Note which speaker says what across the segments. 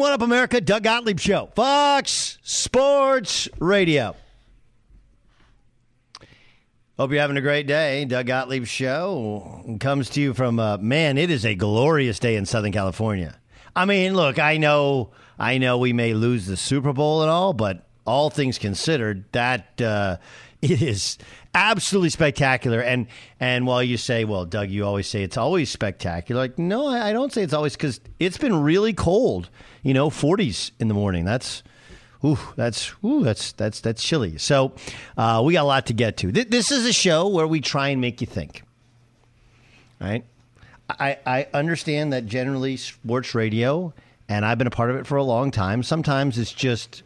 Speaker 1: What up, America? Doug Gottlieb Show, Fox Sports Radio. Hope you're having a great day. Doug Gottlieb Show comes to you from, uh, man, it is a glorious day in Southern California. I mean, look, I know, I know we may lose the Super Bowl and all, but all things considered, that uh, it is absolutely spectacular. And and while you say, well, Doug, you always say it's always spectacular. Like, no, I, don't say it's always because it's been really cold. You know, 40s in the morning. That's Ooh, that's ooh, that's that's that's chilly. So uh, we got a lot to get to. Th- this is a show where we try and make you think. Right? I, I understand that generally sports radio, and I've been a part of it for a long time. Sometimes it's just,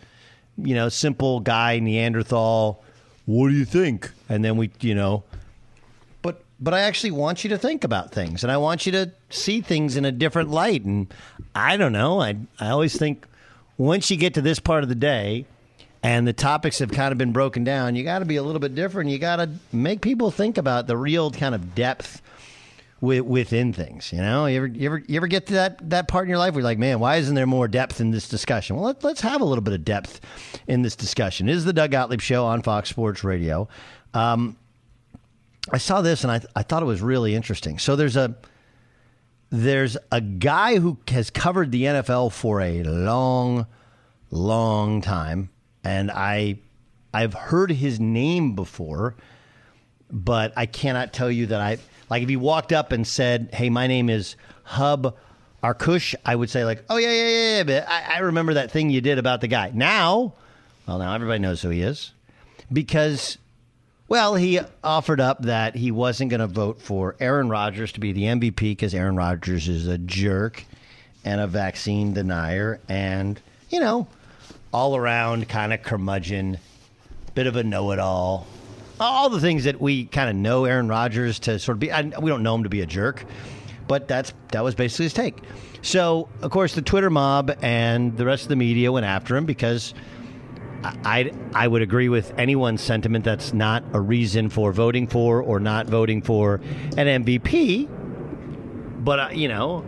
Speaker 1: you know, simple guy Neanderthal. What do you think? And then we, you know, but but I actually want you to think about things, and I want you to see things in a different light. And I don't know. I I always think once you get to this part of the day and the topics have kind of been broken down, you got to be a little bit different. You got to make people think about the real kind of depth with, within things. You know, you ever, you ever you ever get to that that part in your life where you're like, man, why isn't there more depth in this discussion? Well, let, let's have a little bit of depth in this discussion. This is the Doug Gottlieb Show on Fox Sports Radio. Um, I saw this and I I thought it was really interesting. So there's a there's a guy who has covered the NFL for a long, long time, and I I've heard his name before, but I cannot tell you that I like if you walked up and said, "Hey, my name is Hub Arkush," I would say like, "Oh yeah, yeah, yeah, yeah but I, I remember that thing you did about the guy." Now, well, now everybody knows who he is because well, he offered up that he wasn't going to vote for Aaron Rodgers to be the MVP because Aaron Rodgers is a jerk and a vaccine denier and, you know, all around kind of curmudgeon, bit of a know it all. All the things that we kind of know Aaron Rodgers to sort of be, I, we don't know him to be a jerk, but that's that was basically his take. So, of course, the Twitter mob and the rest of the media went after him because I, I would agree with anyone's sentiment that's not a reason for voting for or not voting for an MVP. But, uh, you know,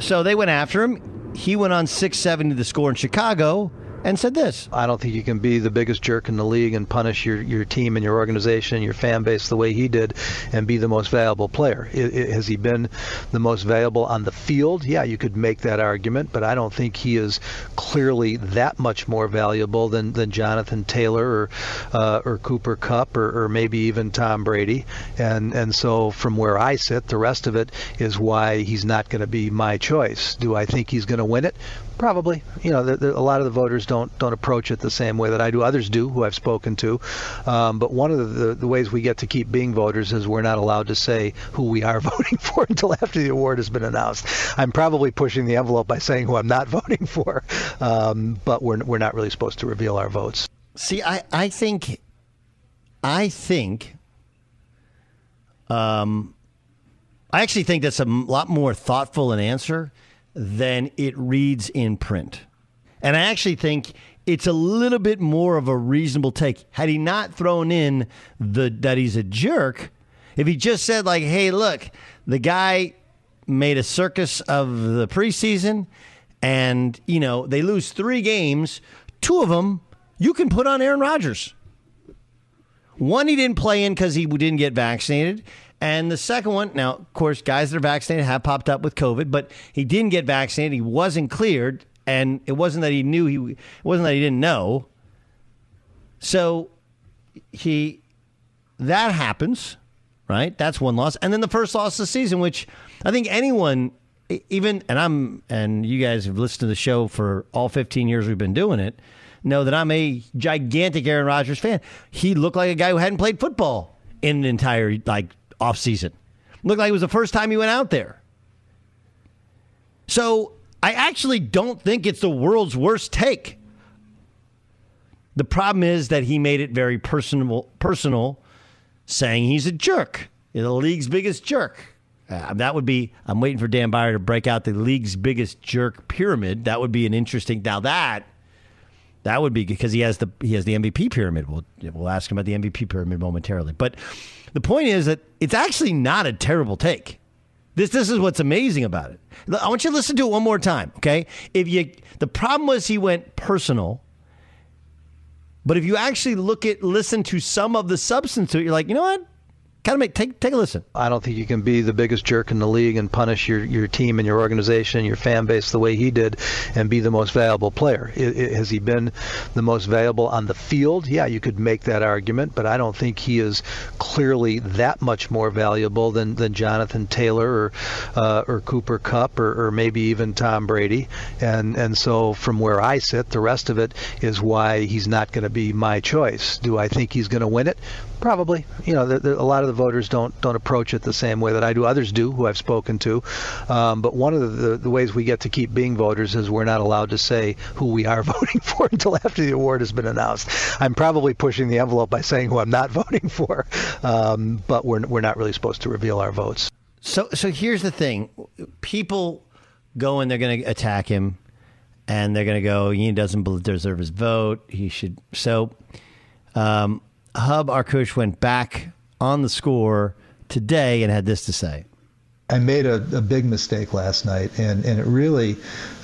Speaker 1: so they went after him. He went on 670 the score in Chicago and said this
Speaker 2: I don't think you can be the biggest jerk in the league and punish your, your team and your organization and your fan base the way he did and be the most valuable player. It, it, has he been the most valuable on the field? Yeah, you could make that argument, but I don't think he is clearly that much more valuable than, than Jonathan Taylor or uh, or Cooper Kupp or, or maybe even Tom Brady. And and so from where I sit, the rest of it is why he's not going to be my choice. Do I think he's going to win it? Probably. You know, the, the, a lot of the voters don't don't approach it the same way that I do. Others do, who I've spoken to. Um, but one of the, the ways we get to keep being voters is we're not allowed to say who we are voting for until after the award has been announced. I'm probably pushing the envelope by saying who I'm not voting for, um, but we're we're not really supposed to reveal our votes.
Speaker 1: See, I I think, I think, um, I actually think that's a lot more thoughtful an answer than it reads in print. And I actually think it's a little bit more of a reasonable take. Had he not thrown in the that he's a jerk, if he just said like, "Hey, look, the guy made a circus of the preseason and, you know, they lose 3 games, two of them you can put on Aaron Rodgers. One he didn't play in cuz he didn't get vaccinated, and the second one, now, of course, guys that are vaccinated have popped up with COVID, but he didn't get vaccinated. He wasn't cleared, and it wasn't that he knew he it wasn't that he didn't know. So he that happens, right? That's one loss, and then the first loss of the season, which I think anyone, even and I'm and you guys have listened to the show for all 15 years we've been doing it, know that I'm a gigantic Aaron Rodgers fan. He looked like a guy who hadn't played football in an entire like off season. Looked like it was the first time he went out there. So I actually don't think it's the world's worst take. The problem is that he made it very personal, personal saying he's a jerk, the league's biggest jerk. Uh, that would be. I'm waiting for Dan Beyer to break out the league's biggest jerk pyramid. That would be an interesting. Now that that would be because he has the he has the MVP pyramid. We'll we'll ask him about the MVP pyramid momentarily. But the point is that it's actually not a terrible take. This this is what's amazing about it. I want you to listen to it one more time, okay? If you the problem was he went personal. But if you actually look at listen to some of the substance to it, you're like, you know what? Kind of take take a listen.
Speaker 2: I don't think you can be the biggest jerk in the league and punish your, your team and your organization, your fan base the way he did, and be the most valuable player. It, it, has he been the most valuable on the field? Yeah, you could make that argument, but I don't think he is clearly that much more valuable than, than Jonathan Taylor or uh, or Cooper Kupp or, or maybe even Tom Brady. And and so from where I sit, the rest of it is why he's not going to be my choice. Do I think he's going to win it? Probably. You know, the, the, a lot of the voters don't don't approach it the same way that I do. Others do, who I've spoken to. Um, but one of the, the, ways we get to keep being voters is we're not allowed to say who we are voting for until after the award has been announced. I'm probably pushing the envelope by saying who I'm not voting for, um, but we're we're not really supposed to reveal our votes.
Speaker 1: So so here's the thing: people go and they're going to attack him, and they're going to go, he doesn't deserve his vote. He should so. Um, Hub Arkush went back on the score today and had this to say.
Speaker 3: I made a, a big mistake last night, and, and it really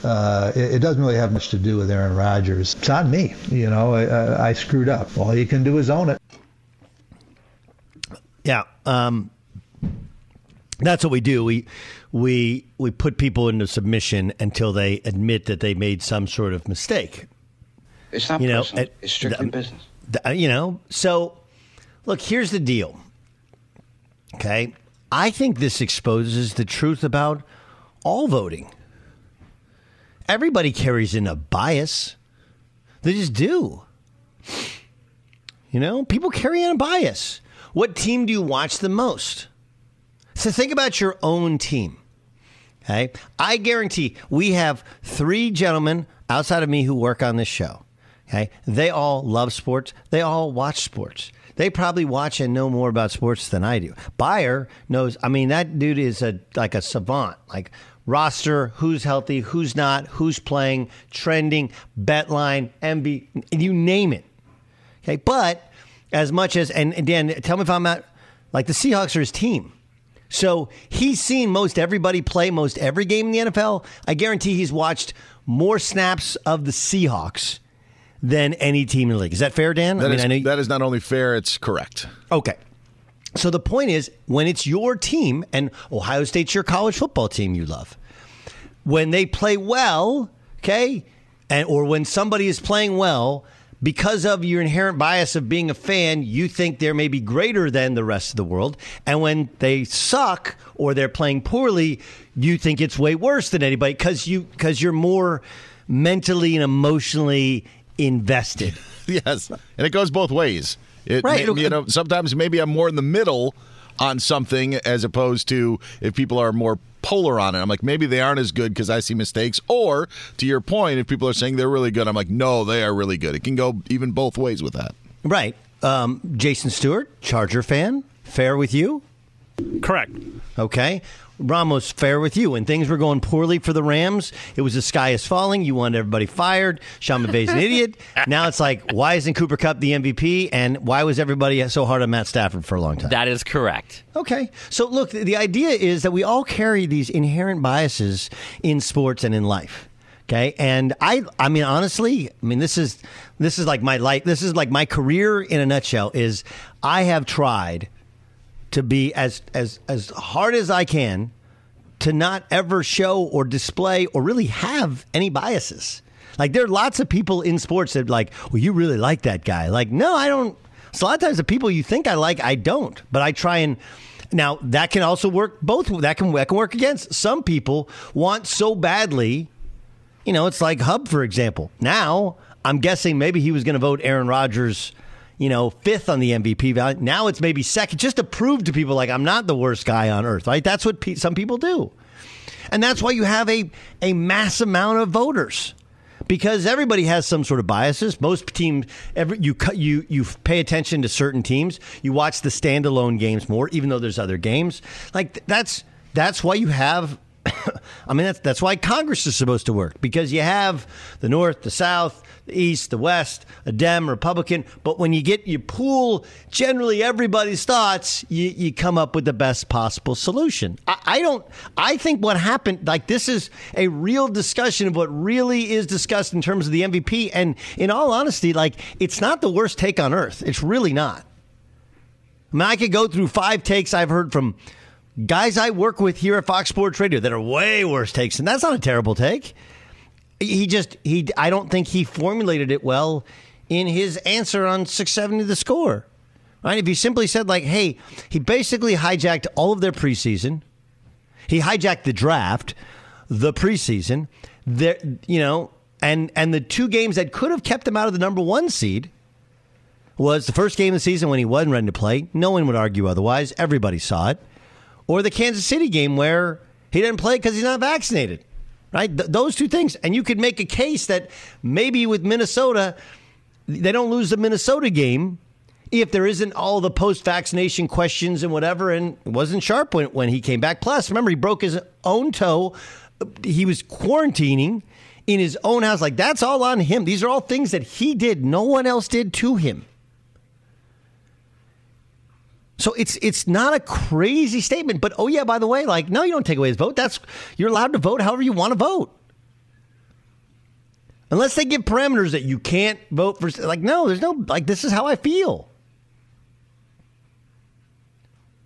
Speaker 3: uh, it, it, doesn't really have much to do with Aaron Rodgers. It's on me. You know, I, I screwed up. All you can do is own it.
Speaker 1: Yeah, um, that's what we do. We we we put people into submission until they admit that they made some sort of mistake.
Speaker 4: It's not you personal. Know, it's strictly business.
Speaker 1: Uh, you know, so look, here's the deal. Okay. I think this exposes the truth about all voting. Everybody carries in a bias. They just do. You know, people carry in a bias. What team do you watch the most? So think about your own team. Okay. I guarantee we have three gentlemen outside of me who work on this show. Okay. They all love sports. They all watch sports. They probably watch and know more about sports than I do. Beyer knows. I mean, that dude is a like a savant. Like roster, who's healthy, who's not, who's playing, trending, bet line, MB, you name it. Okay. But as much as and Dan, tell me if I'm not like the Seahawks are his team. So he's seen most everybody play most every game in the NFL. I guarantee he's watched more snaps of the Seahawks than any team in the league. Is that fair, Dan?
Speaker 5: That, I mean, is, that is not only fair, it's correct.
Speaker 1: Okay. So the point is, when it's your team, and Ohio State's your college football team you love, when they play well, okay, and or when somebody is playing well, because of your inherent bias of being a fan, you think they're maybe greater than the rest of the world. And when they suck or they're playing poorly, you think it's way worse than anybody because you because you're more mentally and emotionally invested.
Speaker 5: yes, and it goes both ways. It, right. you know, sometimes maybe I'm more in the middle on something as opposed to if people are more polar on it. I'm like, maybe they aren't as good because I see mistakes. Or to your point, if people are saying they're really good, I'm like, no, they are really good. It can go even both ways with that.
Speaker 1: Right. Um, Jason Stewart, Charger fan, fair with you?
Speaker 6: Correct.
Speaker 1: Okay. Ramos, fair with you. When things were going poorly for the Rams, it was the sky is falling. You wanted everybody fired. Sean McVay's an idiot. Now it's like, why isn't Cooper Kupp the MVP? And why was everybody so hard on Matt Stafford for a long time?
Speaker 7: That is correct.
Speaker 1: Okay. So look, the idea is that we all carry these inherent biases in sports and in life. Okay. And I, I mean, honestly, I mean, this is, this is like my life. This is like my career in a nutshell is I have tried to be as as as hard as I can to not ever show or display or really have any biases. Like there are lots of people in sports that like, well, you really like that guy. Like, no, I don't. So a lot of times the people you think I like, I don't. But I try and now that can also work both. That can that can work against some people want so badly. You know, it's like Hub for example. Now I'm guessing maybe he was going to vote Aaron Rodgers you know, fifth on the MVP value. Now it's maybe second, just to prove to people like I'm not the worst guy on earth, right? That's what pe- some people do. And that's why you have a, a mass amount of voters because everybody has some sort of biases. Most teams, every, you you you pay attention to certain teams. You watch the standalone games more, even though there's other games. Like that's that's why you have I mean, that's, that's why Congress is supposed to work because you have the North, the South, the East, the West, a Dem, Republican. But when you get, you pool generally everybody's thoughts, you, you come up with the best possible solution. I, I don't, I think what happened, like this is a real discussion of what really is discussed in terms of the MVP. And in all honesty, like it's not the worst take on earth. It's really not. I mean, I could go through five takes I've heard from guys I work with here at Fox Sports Radio that are way worse takes, and that's not a terrible take. He just he I don't think he formulated it well in his answer on 670 the score. Right? If he simply said like, "Hey, he basically hijacked all of their preseason. He hijacked the draft, the preseason, there you know, and and the two games that could have kept him out of the number 1 seed was the first game of the season when he wasn't ready to play. No one would argue otherwise. Everybody saw it or the Kansas City game where he didn't play because he's not vaccinated. Right? Th- those two things. And you could make a case that maybe with Minnesota, they don't lose the Minnesota game if there isn't all the post vaccination questions and whatever. And wasn't sharp when, when he came back. Plus, remember, he broke his own toe. He was quarantining in his own house. Like, that's all on him. These are all things that he did, no one else did to him. So it's it's not a crazy statement, but oh yeah, by the way, like no, you don't take away his vote. That's you're allowed to vote however you want to vote. Unless they give parameters that you can't vote for like no, there's no like this is how I feel.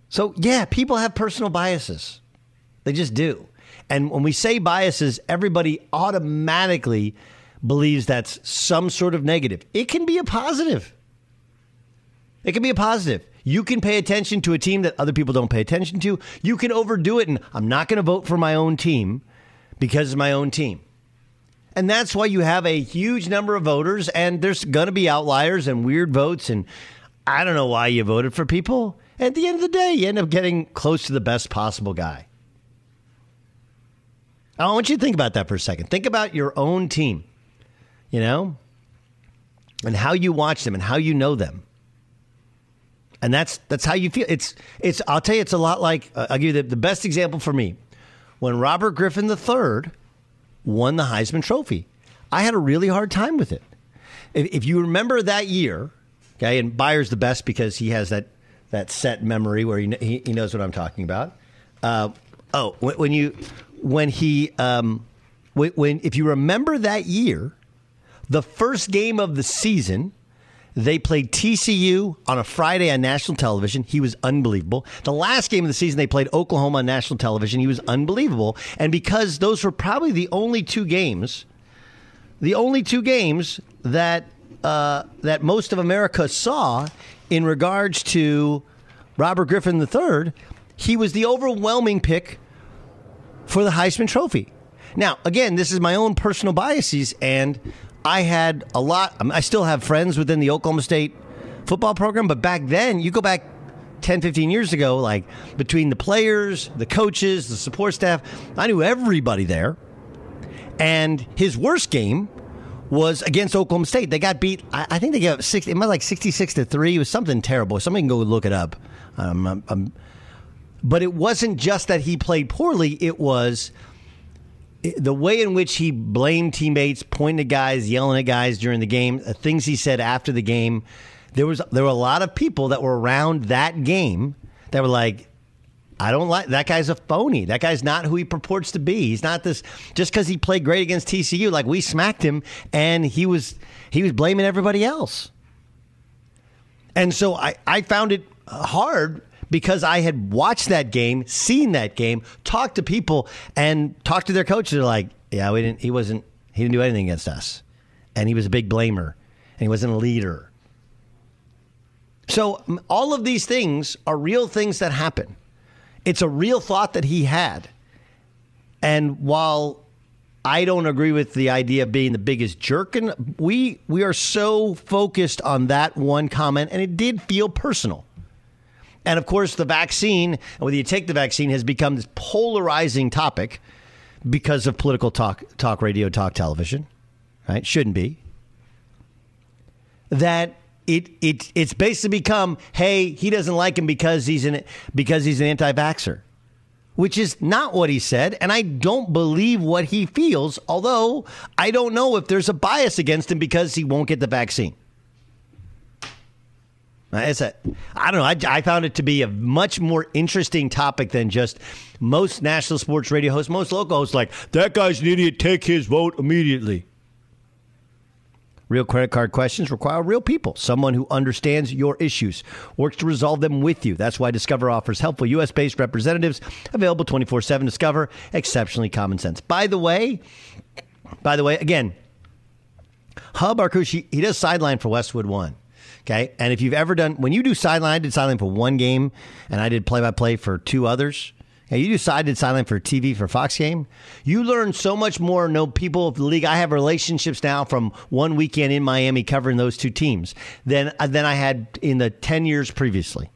Speaker 1: So yeah, people have personal biases. They just do. And when we say biases, everybody automatically believes that's some sort of negative. It can be a positive. It can be a positive. You can pay attention to a team that other people don't pay attention to. You can overdo it, and I'm not going to vote for my own team because it's my own team. And that's why you have a huge number of voters, and there's going to be outliers and weird votes. And I don't know why you voted for people. At the end of the day, you end up getting close to the best possible guy. I want you to think about that for a second. Think about your own team, you know, and how you watch them and how you know them and that's that's how you feel. It's it's. I'll tell you, it's a lot like uh, I'll give you the, the best example for me. When Robert Griffin III won the Heisman Trophy, I had a really hard time with it. If, if you remember that year, okay, and Beyer's the best because he has that that set memory where he he, he knows what I'm talking about. Uh, oh, when, when, you when he um, when, when if you remember that year, the first game of the season they played TCU on a Friday on national television. He was unbelievable. The last game of the season, they played Oklahoma on national television. He was unbelievable. And because those were probably the only two games, the only two games that uh, that most of America saw in regards to Robert Griffin III, he was the overwhelming pick for the Heisman Trophy. Now, again, this is my own personal biases, and I had a lot. I, still have friends within the Oklahoma State football program, but back then, you go back 10, 15 years ago, like between the players, the coaches, the support staff, I knew everybody there. And his worst game was against Oklahoma State. They got beat. I, I think they got six. It might like sixty-six to three. It was something terrible. Somebody can go look it up. Um, I'm, I'm, but it wasn't just that he played poorly. It was the way in which he blamed teammates, pointing at guys, yelling at guys during the game, the things he said after the game, there was there were a lot of people that were around that game that were like, I don't like that guy's a phony. That guy's not who he purports to be. He's not this just because he played great against TCU. Like we smacked him, and he was he was blaming everybody else. And so I, I found it hard because I had watched that game, seen that game, talked to people, and talked to their coaches. They're like, "Yeah, we didn't. He wasn't. He didn't do anything against us, and he was a big blamer, and he wasn't a leader." So all of these things are real things that happen. It's a real thought that he had, and while I don't agree with the idea of being the biggest jerk, and we we are so focused on that one comment, and it did feel personal. And of course, the vaccine, whether you take the vaccine, has become this polarizing topic because of political talk, talk radio, talk television, right? Shouldn't be. That it it it's basically become, hey, he doesn't like him because he's an because he's an anti-vaxxer, which is not what he said, and I don't believe what he feels. Although I don't know if there's a bias against him because he won't get the vaccine. Uh, it's a, I don't know. I, I, found it to be a much more interesting topic than just most national sports radio hosts, most local hosts, like, that guy's an idiot, take his vote immediately. Real credit card questions require real people, someone who understands your issues, works to resolve them with you. That's why Discover offers helpful U.S. based representatives available 24 7. Discover, exceptionally common sense. By the way, by the way, again, Hub Arkush, he does sideline for Westwood One. Okay. And if you've ever done, when you do sideline, I did sideline for one game and I did play by play for two others. And you decided sideline for TV for Fox game. You learn so much more. Know people of the league. I have relationships now from one weekend in Miami covering those two teams than uh, than I had in the ten years previously.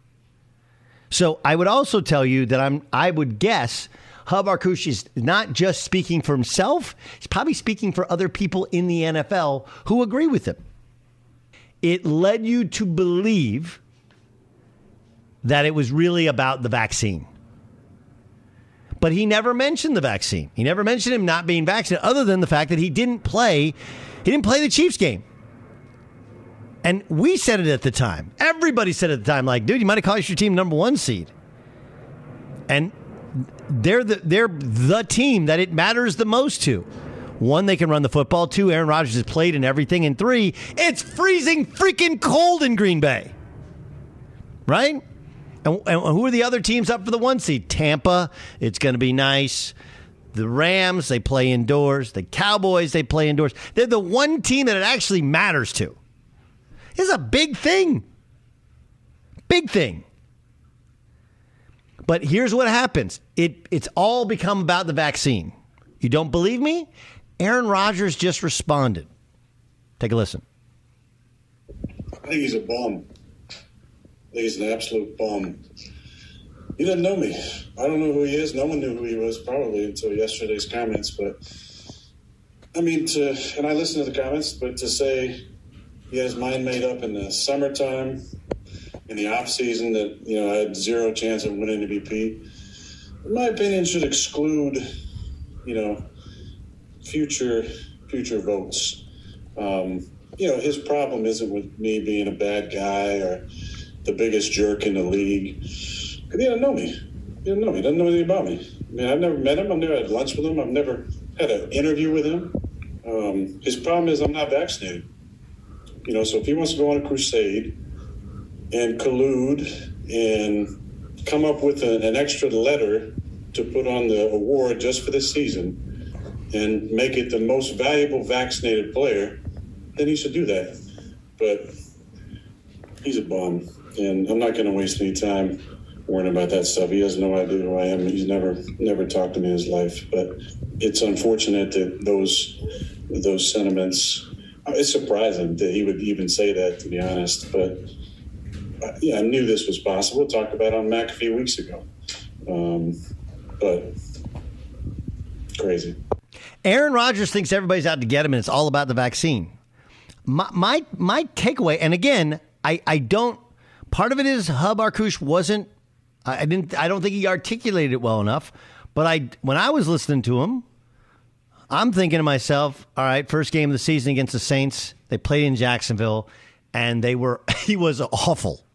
Speaker 1: So I would also tell you that I'm. I would guess Hub Arkush is not just speaking for himself. He's probably speaking for other people in the NFL who agree with him it led you to believe that it was really about the vaccine. But he never mentioned the vaccine. He never mentioned him not being vaccinated, other than the fact that he didn't play. He didn't play the Chiefs game. And we said it at the time. Everybody said at the time, like, dude, you might have called your team number one seed. And they're the they're the team that it matters the most to. One, they can run the football. Two, Aaron Rodgers has played in everything. And three, it's freezing freaking cold in Green Bay. Right? And, and who are the other teams up for the one seed? Tampa, it's going to be nice. The Rams, they play indoors. The Cowboys, they play indoors. They're the one team that it actually matters to. It's a big thing. Big thing. But here's what happens it, it's all become about the vaccine. You don't believe me? Aaron Rodgers just responded. Take a listen.
Speaker 6: I think he's a bum. I think he's an absolute bum. He doesn't know me. I don't know who he is. No one knew who he was probably until yesterday's comments. But I mean, to and I listened to the comments, but to say he had his mind made up in the summertime, in the off season, that you know I had zero chance of winning MVP, in my opinion, should exclude, you know, future future votes. Um, you know, his problem isn't with me being a bad guy or the biggest jerk in the league. He doesn't know me. He doesn't know me. He doesn't know anything about me. I mean, I've never met him. I've never had lunch with him. I've never had an interview with him. Um, his problem is I'm not vaccinated. You know, so if he wants to go on a crusade and collude and come up with an extra letter to put on the award just for this season, and make it the most valuable vaccinated player, then he should do that. But he's a bum, and I'm not going to waste any time worrying about that stuff. He has no idea who I am. He's never never talked to me in his life. But it's unfortunate that those those sentiments. It's surprising that he would even say that, to be honest. But uh, yeah, I knew this was possible. Talked about on Mac a few weeks ago. Um, but crazy.
Speaker 1: Aaron Rodgers thinks everybody's out to get him, and it's all about the vaccine. My my, my takeaway, and again, I, I don't. Part of it is Hub Arkush wasn't. I didn't. I don't think he articulated it well enough. But I, when I was listening to him, I'm thinking to myself, all right, first game of the season against the Saints. They played in Jacksonville, and they were. He was awful.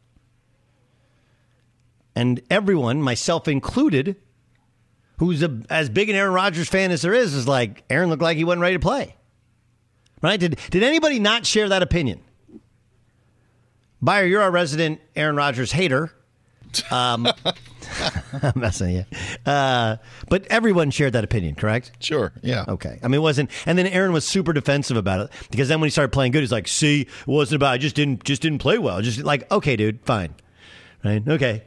Speaker 1: And everyone, myself included, who's a, as big an Aaron Rodgers fan as there is, is like Aaron looked like he wasn't ready to play. Right? Did did anybody not share that opinion? Beyer, you're our resident Aaron Rodgers hater. Um, I'm messing you. Uh, but everyone shared that opinion, correct?
Speaker 5: Sure. Yeah.
Speaker 1: Okay. I mean, it wasn't. And then Aaron was super defensive about it because then when he started playing good, he's like, "See, it wasn't about. I just didn't just didn't play well. Just like, okay, dude, fine, right? Okay.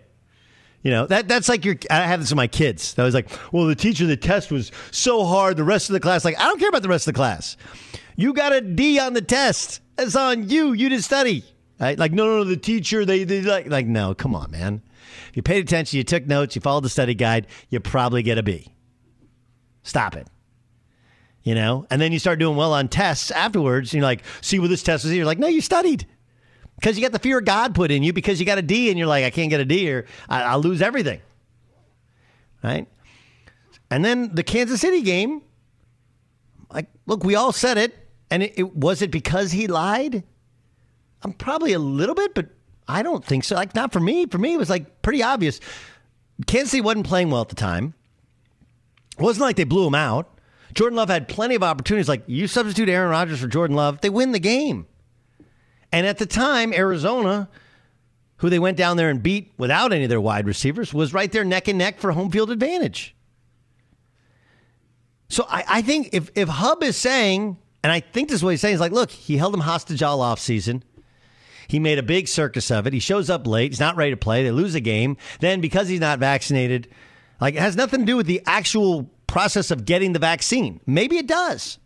Speaker 1: You know, that that's like your I have this with my kids. I was like, well, the teacher, the test was so hard. The rest of the class, like, I don't care about the rest of the class. You got a D on the test. It's on you. You didn't study. Right? Like, no, no, no, the teacher, they, they like, like, no, come on, man. If you paid attention, you took notes, you followed the study guide, you probably get a B. Stop it. You know, and then you start doing well on tests afterwards. And you're like, see what this test is. You're like, no, you studied because you got the fear of God put in you because you got a D and you're like, I can't get a D or I, will lose everything. Right. And then the Kansas City game, like, look, we all said it. And it, it was it because he lied? I'm probably a little bit, but I don't think so. Like, not for me. For me, it was like pretty obvious. Kansas City wasn't playing well at the time. It wasn't like they blew him out. Jordan Love had plenty of opportunities. Like, you substitute Aaron Rodgers for Jordan Love, they win the game. And at the time, Arizona, who they went down there and beat without any of their wide receivers, was right there neck and neck for home field advantage. So I, I think if, if Hub is saying, and I think this is what he's saying, he's like, look, he held him hostage all offseason. He made a big circus of it. He shows up late. He's not ready to play. They lose a game. Then because he's not vaccinated, like it has nothing to do with the actual process of getting the vaccine. Maybe it does.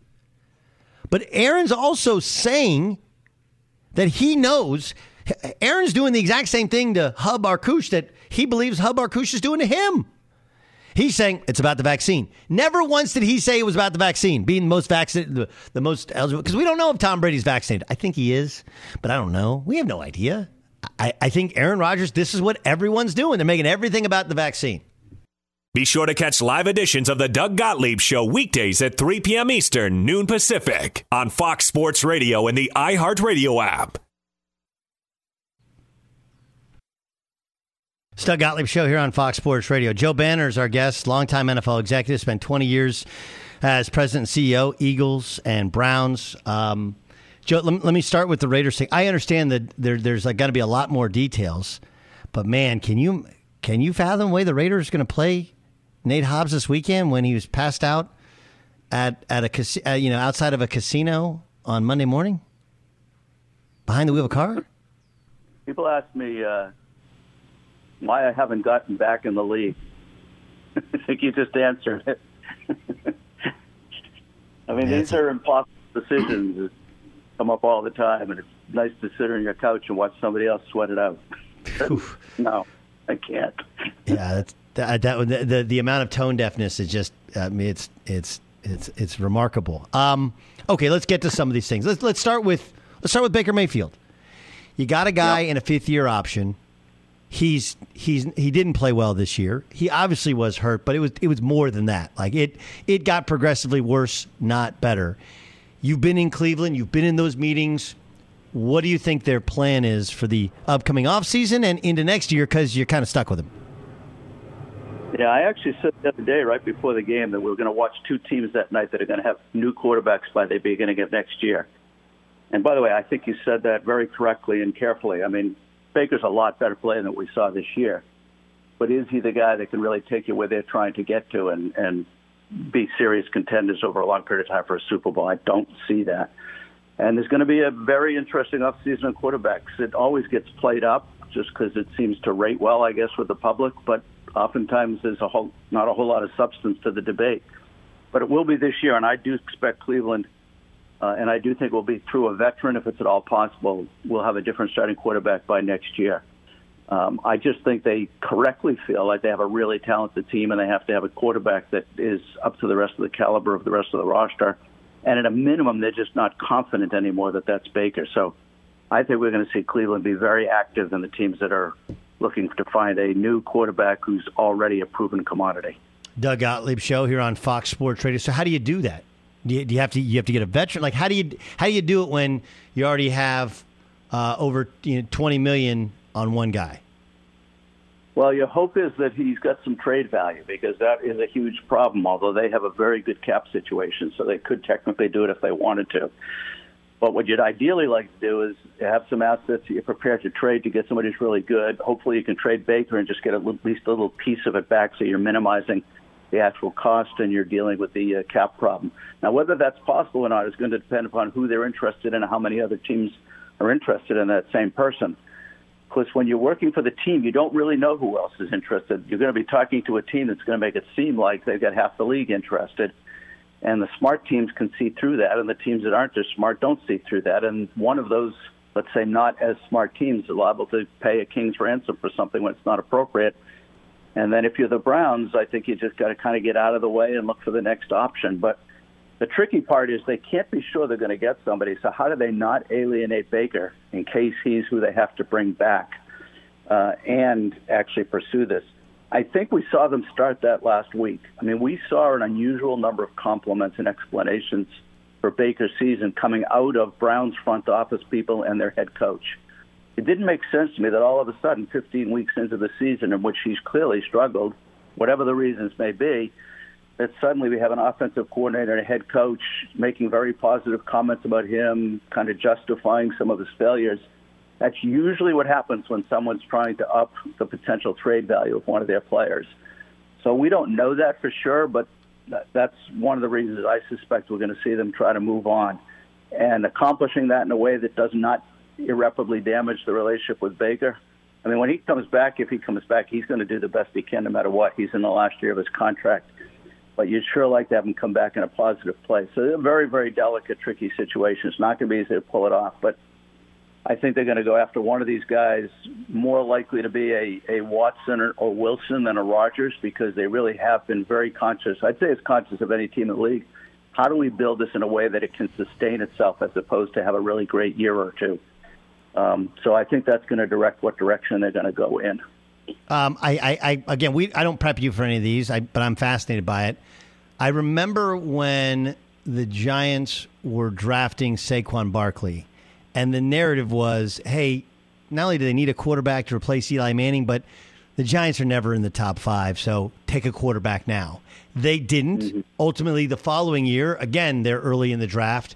Speaker 1: But Aaron's also saying that he knows Aaron's doing the exact same thing to Hub Arkush that he believes Hub Arkush is doing to him. He's saying it's about the vaccine. Never once did he say it was about the vaccine, being the most vaccinated, the, the most eligible. Because we don't know if Tom Brady's vaccinated. I think he is, but I don't know. We have no idea. I, I think Aaron Rodgers, this is what everyone's doing. They're making everything about the vaccine.
Speaker 8: Be sure to catch live editions of the Doug Gottlieb Show weekdays at 3 p.m. Eastern, noon Pacific, on Fox Sports Radio and the iHeartRadio app.
Speaker 1: Doug Gottlieb Show here on Fox Sports Radio. Joe Banner is our guest, longtime NFL executive, spent 20 years as president and CEO, Eagles and Browns. Um, Joe, let, me start with the Raiders thing. I understand that there, there's like, to be a lot more details, but man, can you can you fathom the way the Raiders are going to play Nate Hobbs this weekend when he was passed out at at a uh, you know, outside of a casino on Monday morning behind the wheel of a car?
Speaker 7: People ask me. Uh why I haven't gotten back in the league. I think you just answered it. I mean, these are impossible decisions that come up all the time, and it's nice to sit on your couch and watch somebody else sweat it out. no, I can't.
Speaker 1: yeah, that's, that, that the, the, the amount of tone deafness is just. I mean, it's it's it's it's remarkable. Um, okay, let's get to some of these things. Let's let's start with let's start with Baker Mayfield. You got a guy yep. in a fifth year option he's he's he didn't play well this year. He obviously was hurt, but it was it was more than that. Like it it got progressively worse, not better. You've been in Cleveland, you've been in those meetings. What do you think their plan is for the upcoming offseason and into next year cuz you're kind of stuck with him?
Speaker 7: Yeah, I actually said the other day, right before the game, that we were going to watch two teams that night that are going to have new quarterbacks by the beginning of next year. And by the way, I think you said that very correctly and carefully. I mean, Baker's a lot better player than we saw this year. But is he the guy that can really take you where they're trying to get to and, and be serious contenders over a long period of time for a Super Bowl? I don't see that. And there's going to be a very interesting offseason of quarterbacks. It always gets played up just because it seems to rate well, I guess, with the public. But oftentimes there's a whole, not a whole lot of substance to the debate. But it will be this year, and I do expect Cleveland uh, and I do think we'll be through a veteran, if it's at all possible, we'll have a different starting quarterback by next year. Um, I just think they correctly feel like they have a really talented team and they have to have a quarterback that is up to the rest of the caliber of the rest of the roster. And at a minimum, they're just not confident anymore that that's Baker. So I think we're going to see Cleveland be very active in the teams that are looking to find a new quarterback who's already a proven commodity.
Speaker 1: Doug Gottlieb show here on Fox Sports Radio. So how do you do that? Do you, do you, have to you have to get a veteran? Like how do you how do you do it when you already have uh, over you know, twenty million on one guy?
Speaker 7: Well, your hope is that he's got some trade value because that is a huge problem. Although they have a very good cap situation, so they could technically do it if they wanted to. But what you'd ideally like to do is have some assets you're prepared to trade to get somebody who's really good. Hopefully, you can trade Baker and just get at least a little piece of it back, so you're minimizing the actual cost and you're dealing with the uh, cap problem. Now, whether that's possible or not is going to depend upon who they're interested in and how many other teams are interested in that same person. Because when you're working for the team, you don't really know who else is interested. You're going to be talking to a team that's going to make it seem like they've got half the league interested. And the smart teams can see through that, and the teams that aren't as smart don't see through that. And one of those, let's say, not as smart teams is liable to pay a king's ransom for something when it's not appropriate And then if you're the Browns, I think you just got to kind of get out of the way and look for the next option. But the tricky part is they can't be sure they're going to get somebody. So how do they not alienate Baker in case he's who they have to bring back uh, and actually pursue this? I think we saw them start that last week. I mean, we saw an unusual number of compliments and explanations for Baker's season coming out of Browns front office people and their head coach. It didn't make sense to me that all of a sudden, 15 weeks into the season in which he's clearly struggled, whatever the reasons may be, that suddenly we have an offensive coordinator and a head coach making very positive comments about him, kind of justifying some of his failures. That's usually what happens when someone's trying to up the potential trade value of one of their players. So we don't know that for sure, but that's one of the reasons I suspect we're going to see them try to move on. And accomplishing that in a way that does not irreparably damage the relationship with Baker. I mean, when he comes back, if he comes back, he's going to do the best he can no matter what. He's in the last year of his contract. But you'd sure like to have him come back in a positive place. So a very, very delicate, tricky situation. It's not going to be easy to pull it off. But I think they're going to go after one of these guys, more likely to be a, a Watson or, or Wilson than a Rodgers because they really have been very conscious. I'd say as conscious of any team in the league. How do we build this in a way that it can sustain itself as opposed to have a really great year or two? Um, so I think that's going to direct what direction they're going to go in.
Speaker 1: Um, I, I, I, again, we I don't prep you for any of these, I, but I'm fascinated by it. I remember when the Giants were drafting Saquon Barkley and the narrative was, hey, not only do they need a quarterback to replace Eli Manning, but the Giants are never in the top five, so take a quarterback now. They didn't. Mm-hmm. Ultimately, the following year, again, they're early in the draft.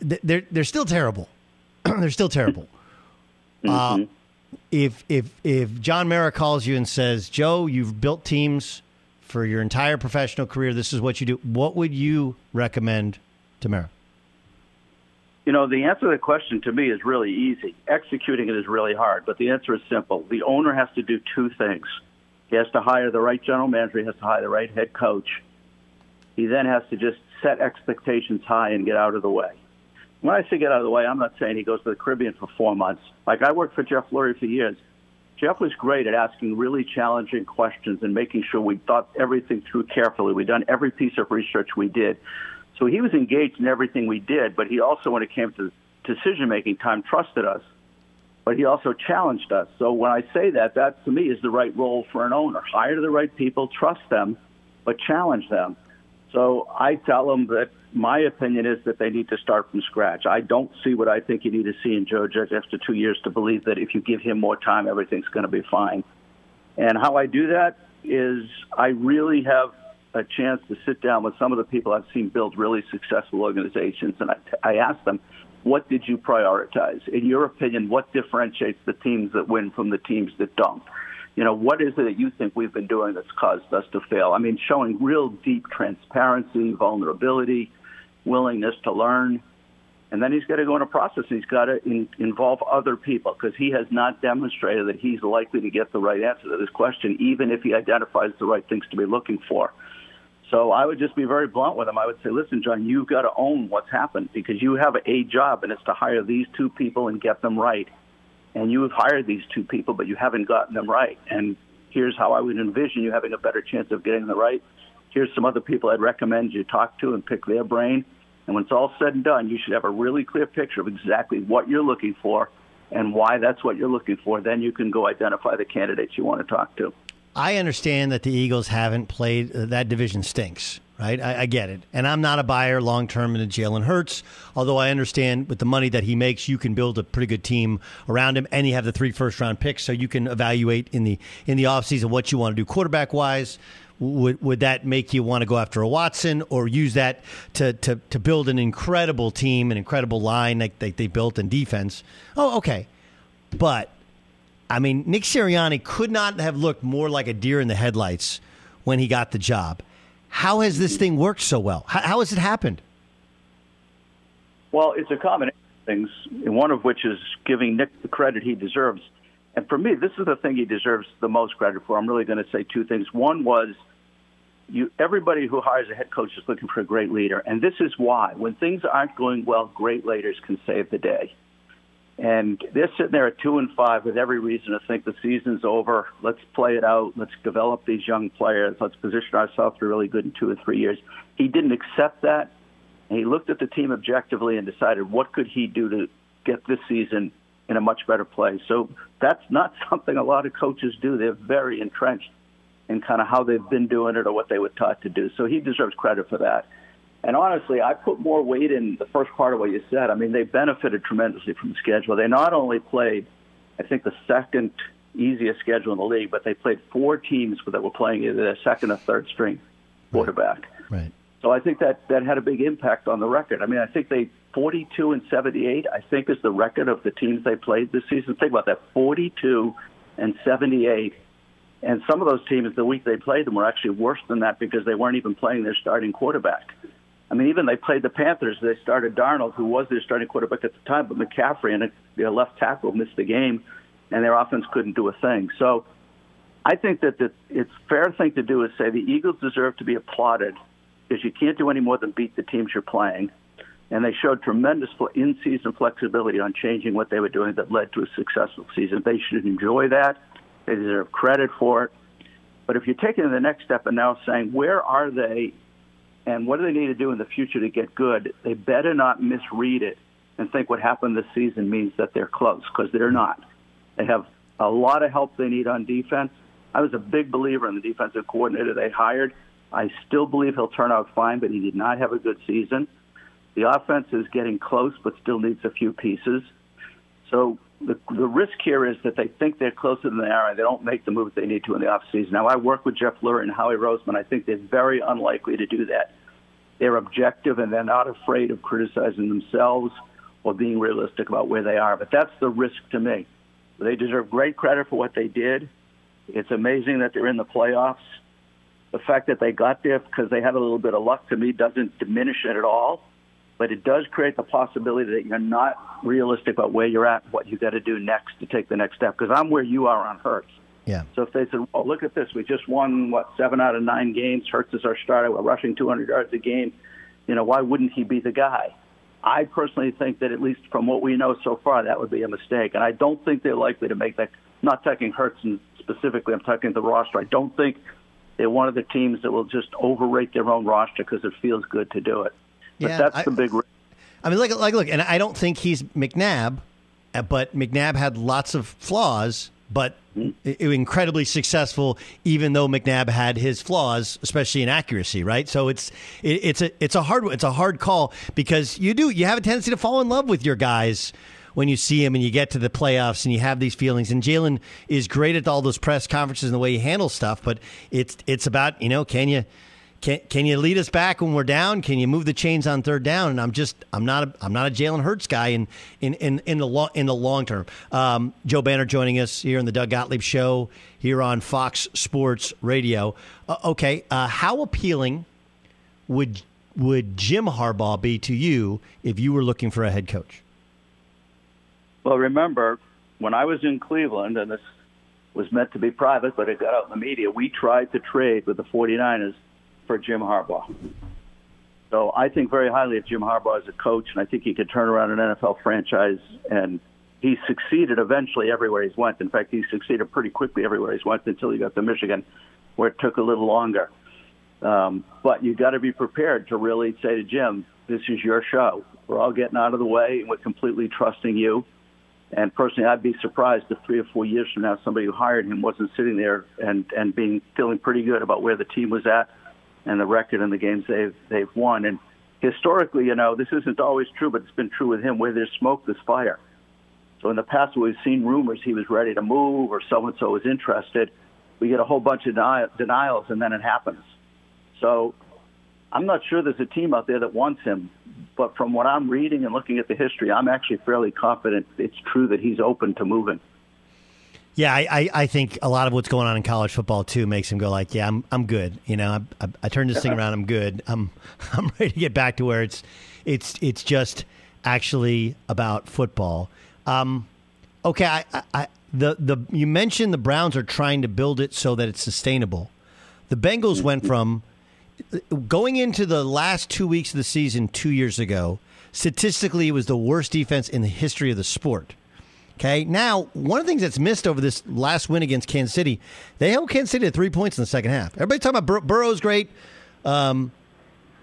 Speaker 1: They're they're still terrible. they're still terrible. Mm-hmm. Uh, if if if John Mara calls you and says, Joe, you've built teams for your entire professional career. This is what you do. What would you recommend to Mara?
Speaker 7: You know, the answer to the question to me is really easy. Executing it is really hard, but the answer is simple. The owner has to do two things. He has to hire the right general manager, he has to hire the right head coach. He then has to just set expectations high and get out of the way. When I say get out of the way, I'm not saying he goes to the Caribbean for four months. Like I worked for Jeff Lurie for years. Jeff was great at asking really challenging questions and making sure we thought everything through carefully. We'd done every piece of research we did. So he was engaged in everything we did, but he also, when it came to decision making time, trusted us. But he also challenged us. So when I say that, that to me is the right role for an owner. Hire the right people, trust them, but challenge them. So I tell them that my opinion is that they need to start from scratch. I don't see what I think you need to see in Joe Judge after two years to believe that if you give him more time, everything's going to be fine. And how I do that is I really have a chance to sit down with some of the people I've seen build really successful organizations, and I, I ask them, what did you prioritize? In your opinion, what differentiates the teams that win from the teams that don't? You know, what is it that you think we've been doing that's caused us to fail? I mean, showing real deep transparency, vulnerability, willingness to learn. And then he's got to go in a process. He's got to in, involve other people because he has not demonstrated that he's likely to get the right answer to this question, even if he identifies the right things to be looking for. So I would just be very blunt with him. I would say, listen, John, you've got to own what's happened because you have a job, and it's to hire these two people and get them right. And you have hired these two people, but you haven't gotten them right. And here's how I would envision you having a better chance of getting them right. Here's some other people I'd recommend you talk to and pick their brain. And when it's all said and done, you should have a really clear picture of exactly what you're looking for and why that's what you're looking for. Then you can go identify the candidates you want to talk to.
Speaker 1: I understand that the Eagles haven't played, uh, that division stinks, right? I, I, get it. And I'm not a buyer long term into Jalen Hurts, although I understand with the money that he makes, you can build a pretty good team around him. And you have the three first round picks, so you can evaluate in the in the offseason what you want to do quarterback wise. Would, would that make you want to go after a Watson or use that to, to, to build an incredible team, an incredible line like, like they built in defense? Oh, okay. But I mean, Nick Sirianni could not have looked more like a deer in the headlights when he got the job. How has this thing worked so well? How, how has it happened?
Speaker 7: Well, it's a combination of things, one of which is giving Nick the credit he deserves. And for me, this is the thing he deserves the most credit for. I'm really going to say two things. One was you, everybody who hires a head coach is looking for a great leader. And this is why. When things aren't going well, great leaders can save the day. And they're sitting there at two and five with every reason to think the season's over. Let's play it out. Let's develop these young players. Let's position ourselves for really good in two or three years. He didn't accept that. He looked at the team objectively and decided what could he do to get this season in a much better place. So that's not something a lot of coaches do. They're very entrenched in kind of how they've been doing it or what they were taught to do. So he deserves credit for that. And honestly, I put more weight in the first part of what you said. I mean, they benefited tremendously from the schedule. They not only played, I think, the second easiest schedule in the league, but they played four teams that were playing either their second or third string quarterback.
Speaker 1: Right. right.
Speaker 7: So I think that that had a big impact on the record. I mean, I think they 42 and 78. I think is the record of the teams they played this season. Think about that: 42 and 78. And some of those teams, the week they played them, were actually worse than that because they weren't even playing their starting quarterback. I mean, even they played the Panthers. They started Darnold, who was their starting quarterback at the time, but McCaffrey and their left tackle missed the game, and their offense couldn't do a thing. So I think that the, it's fair thing to do is say the Eagles deserve to be applauded because you can't do any more than beat the teams you're playing. And they showed tremendous in-season flexibility on changing what they were doing that led to a successful season. They should enjoy that. They deserve credit for it. But if you're taking the next step and now saying, where are they and what do they need to do in the future to get good? They better not misread it and think what happened this season means that they're close because they're not. They have a lot of help they need on defense. I was a big believer in the defensive coordinator they hired. I still believe he'll turn out fine, but he did not have a good season. The offense is getting close, but still needs a few pieces. So the, the risk here is that they think they're closer than they are, and they don't make the moves they need to in the offseason. Now, I work with Jeff Lurie and Howie Roseman. I think they're very unlikely to do that. They're objective, and they're not afraid of criticizing themselves or being realistic about where they are. But that's the risk to me. They deserve great credit for what they did. It's amazing that they're in the playoffs. The fact that they got there because they had a little bit of luck to me doesn't diminish it at all but it does create the possibility that you're not realistic about where you're at, what you got to do next to take the next step. Because I'm where you are on Hurts.
Speaker 1: Yeah.
Speaker 7: So if they said, "Oh, look at this, we just won what seven out of nine games. Hurts is our starter. We're rushing 200 yards a game. You know, why wouldn't he be the guy?" I personally think that at least from what we know so far, that would be a mistake, and I don't think they're likely to make that. I'm not taking Hurts and specifically. I'm talking the roster. I don't think they're one of the teams that will just overrate their own roster because it feels good to do it. But yeah, that's I, the big.
Speaker 1: I mean, like, like, look, and I don't think he's McNabb, uh, but McNabb had lots of flaws, but mm-hmm. incredibly successful. Even though McNabb had his flaws, especially in accuracy, right? So it's it, it's a it's a hard it's a hard call because you do you have a tendency to fall in love with your guys when you see him and you get to the playoffs and you have these feelings. And Jalen is great at all those press conferences and the way he handles stuff, but it's it's about you know can you can can you lead us back when we're down? Can you move the chains on third down? And I'm just I'm not a, I'm not a Jalen Hurts guy in in in, in the long in the long term. Um, Joe Banner joining us here in the Doug Gottlieb Show here on Fox Sports Radio. Uh, okay, uh, how appealing would would Jim Harbaugh be to you if you were looking for a head coach?
Speaker 7: Well, remember when I was in Cleveland, and this was meant to be private, but it got out in the media. We tried to trade with the 49ers for Jim Harbaugh. So I think very highly of Jim Harbaugh as a coach, and I think he could turn around an NFL franchise. And he succeeded eventually everywhere he's went. In fact, he succeeded pretty quickly everywhere he's went until he got to Michigan, where it took a little longer. Um, but you got to be prepared to really say to Jim, "This is your show. We're all getting out of the way, and we're completely trusting you." And personally, I'd be surprised if three or four years from now, somebody who hired him wasn't sitting there and and being feeling pretty good about where the team was at and the record and the games they've they've won. And historically, you know, this isn't always true, but it's been true with him. Where there's smoke, there's fire. So in the past, we've seen rumors he was ready to move or so and so was interested. We get a whole bunch of denials, and then it happens. So I'm not sure there's a team out there that wants him, but from what I'm reading and looking at the history, I'm actually fairly confident it's true that he's open to moving.
Speaker 1: Yeah, I, I, I, think a lot of what's going on in college football too makes him go like, yeah, I'm I'm good. You know, I, I, I turned this thing around. I'm good. I'm I'm ready to get back to where it's it's it's just actually about football. Um, okay, I, I the the you mentioned the Browns are trying to build it so that it's sustainable. The Bengals went from going into the last two weeks of the season two years ago. Statistically, it was the worst defense in the history of the sport Okay. Now, one of the things that's missed over this last win against Kansas City, they held Kansas City to three points in the second half. Everybody's talking about Bur- Burrow's great. Um,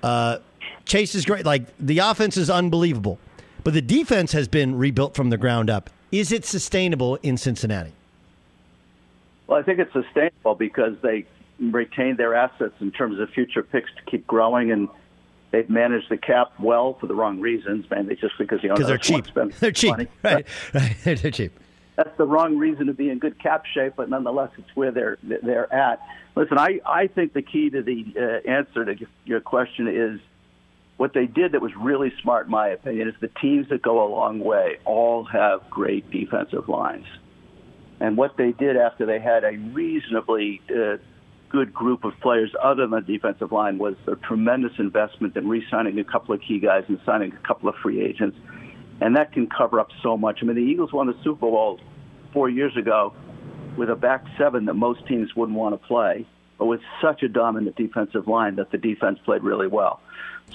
Speaker 1: uh, Chase is great. Like the offense is unbelievable, but the defense has been rebuilt from the ground up. Is it sustainable in Cincinnati?
Speaker 7: Well, I think it's sustainable because they retain their assets in terms of future picks to keep growing, and they've managed the cap well for the wrong reasons, mainly just because the owners
Speaker 1: they're cheap. They're cheap, money. right? right. they're cheap.
Speaker 7: That's the wrong reason to be in good cap shape, but nonetheless, it's where they're they're at. Listen, I I think the key to the uh, answer to your question is what they did that was really smart, in my opinion, is the teams that go a long way all have great defensive lines. And what they did after they had a reasonably uh, good group of players other than the defensive line was a tremendous investment in re-signing a couple of key guys and signing a couple of free agents. And that can cover up so much. I mean, the Eagles won the Super Bowl four years ago with a back seven that most teams wouldn't want to play, but with such a dominant defensive line that the defense played really well.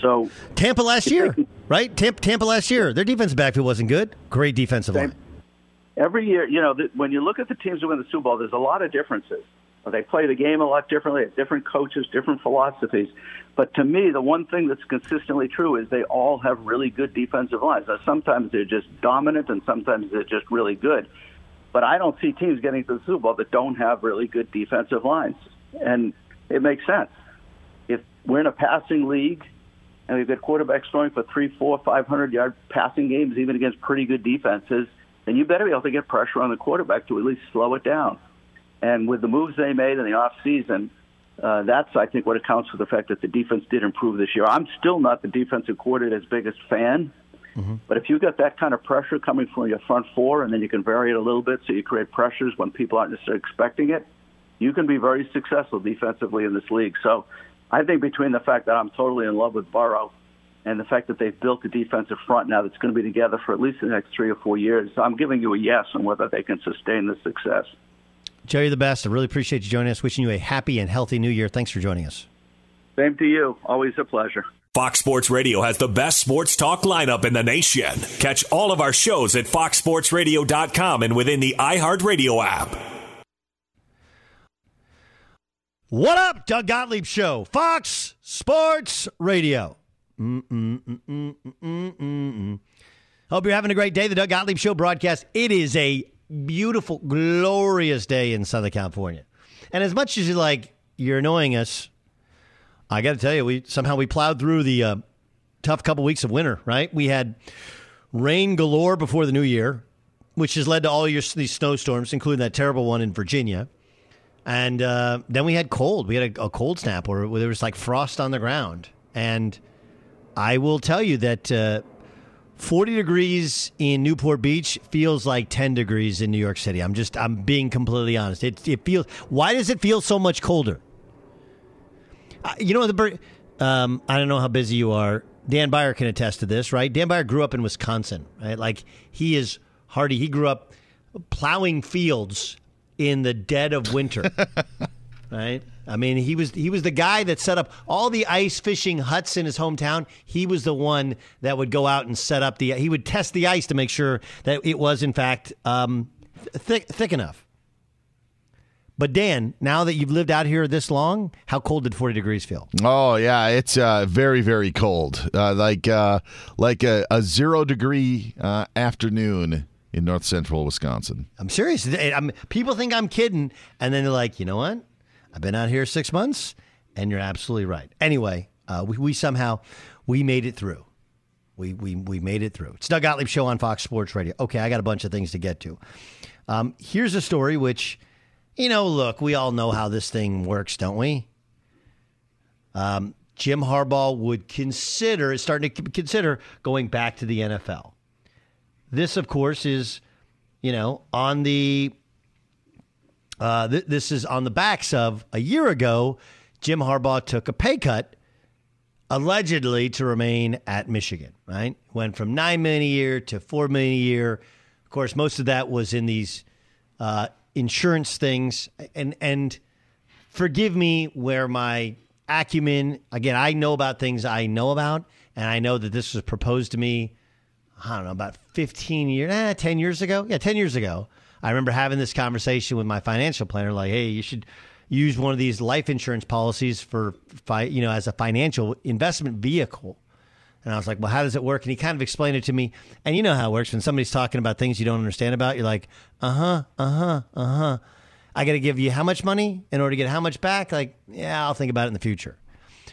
Speaker 7: So
Speaker 1: Tampa last year, can, right? Tampa, Tampa, last year, their defensive backfield wasn't good. Great defensive line.
Speaker 7: Every year, you know, the, when you look at the teams who win the Super Bowl, there's a lot of differences. They play the game a lot differently, have different coaches, different philosophies. But to me, the one thing that's consistently true is they all have really good defensive lines. Now, sometimes they're just dominant, and sometimes they're just really good. But I don't see teams getting to the Super Bowl that don't have really good defensive lines, and it makes sense. If we're in a passing league and we've got quarterbacks throwing for three, four, five hundred yard passing games, even against pretty good defenses, then you better be able to get pressure on the quarterback to at least slow it down. And with the moves they made in the off season, uh, that's I think what accounts for the fact that the defense did improve this year. I'm still not the defensive coordinator's biggest fan, mm-hmm. but if you've got that kind of pressure coming from your front four, and then you can vary it a little bit so you create pressures when people aren't necessarily expecting it, you can be very successful defensively in this league. So I think between the fact that I'm totally in love with Burrow and the fact that they've built a defensive front now that's going to be together for at least the next three or four years, I'm giving you a yes on whether they can sustain this success.
Speaker 1: Joe, you're the best. I really appreciate you joining us. Wishing you a happy and healthy new year. Thanks for joining us.
Speaker 7: Same to you. Always a pleasure.
Speaker 8: Fox Sports Radio has the best sports talk lineup in the nation. Catch all of our shows at foxsportsradio.com and within the iHeartRadio app.
Speaker 1: What up, Doug Gottlieb Show, Fox Sports Radio. Mm-mm-mm-mm-mm-mm. Hope you're having a great day. The Doug Gottlieb Show broadcast. It is a beautiful, glorious day in Southern California. And as much as you like, you're annoying us. I got to tell you, we somehow we plowed through the uh, tough couple weeks of winter. Right? We had rain galore before the new year, which has led to all your, these snowstorms, including that terrible one in Virginia. And uh, then we had cold. We had a, a cold snap where, where, there was like frost on the ground. And I will tell you that uh, 40 degrees in Newport Beach feels like 10 degrees in New York City. I'm just, I'm being completely honest. It, it feels, why does it feel so much colder? Uh, you know, the um, I don't know how busy you are. Dan Beyer can attest to this, right? Dan Beyer grew up in Wisconsin, right? Like he is hardy. He grew up plowing fields in the dead of winter. right? I mean, he was he was the guy that set up all the ice fishing huts in his hometown. He was the one that would go out and set up the. He would test the ice to make sure that it was in fact um, thick thick enough. But Dan, now that you've lived out here this long, how cold did 40 degrees feel?
Speaker 5: Oh yeah, it's uh, very very cold. Uh, like uh, like a, a, zero degree uh, afternoon in north central Wisconsin.
Speaker 1: I'm serious. I'm, people think I'm kidding, and then they're like, you know what? I've been out here six months, and you're absolutely right. Anyway, uh, we, we somehow we made it through. We, we, we made it through. It's Doug Gottlieb Show on Fox Sports Radio. Okay, I got a bunch of things to get to. Um, here's a story which, you know, look, we all know how this thing works, don't we? Um, Jim Harbaugh would consider, is starting to consider going back to the NFL. This, of course, is, you know, on the. Uh, th- this is on the backs of a year ago, Jim Harbaugh took a pay cut, allegedly to remain at Michigan. Right, went from nine million a year to four million a year. Of course, most of that was in these uh, insurance things, and and forgive me where my acumen again. I know about things I know about, and I know that this was proposed to me I don't know, about 15 years, eh, 10 years ago. Yeah, 10 years ago. I remember having this conversation with my financial planner like, hey, you should use one of these life insurance policies for, you know, as a financial investment vehicle. And I was like, well, how does it work? And he kind of explained it to me. And you know how it works when somebody's talking about things you don't understand about. You're like, uh huh, uh huh, uh huh. I got to give you how much money in order to get how much back? Like, yeah, I'll think about it in the future.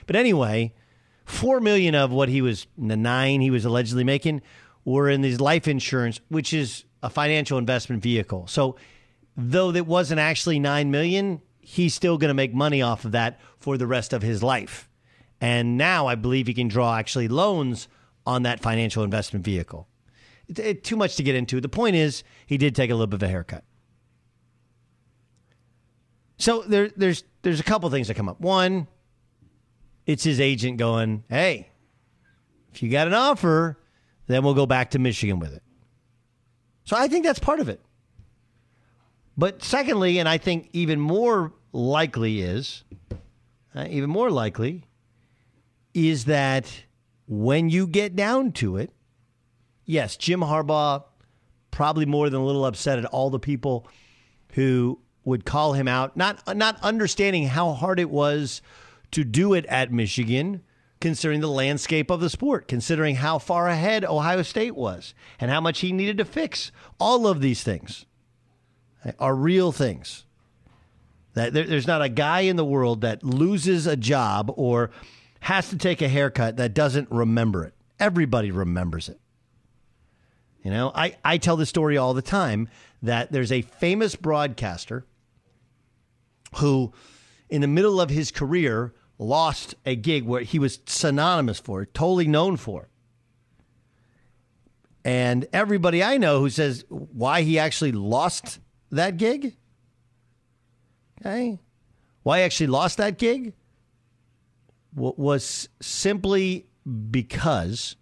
Speaker 1: But anyway, four million of what he was the nine he was allegedly making were in these life insurance, which is a financial investment vehicle. So though it wasn't actually nine million, he's still going to make money off of that for the rest of his life. And now I believe he can draw actually loans on that financial investment vehicle. It, it, too much to get into. The point is, he did take a little bit of a haircut. So there, there's there's a couple things that come up. One, it's his agent going, "Hey, if you got an offer, then we'll go back to Michigan with it." So I think that's part of it. But secondly, and I think even more likely is, uh, even more likely, is that when you get down to it, yes, Jim Harbaugh probably more than a little upset at all the people who would call him out, not not understanding how hard it was to do it at Michigan, considering the landscape of the sport, considering how far ahead Ohio State was, and how much he needed to fix. All of these things eh, are real things. That there's not a guy in the world that loses a job or has to take a haircut that doesn't remember it. Everybody remembers it. You know, I, I tell the story all the time that there's a famous broadcaster who, in the middle of his career, lost a gig where he was synonymous for, totally known for. And everybody I know who says why he actually lost that gig, okay, why he actually lost that gig was simply because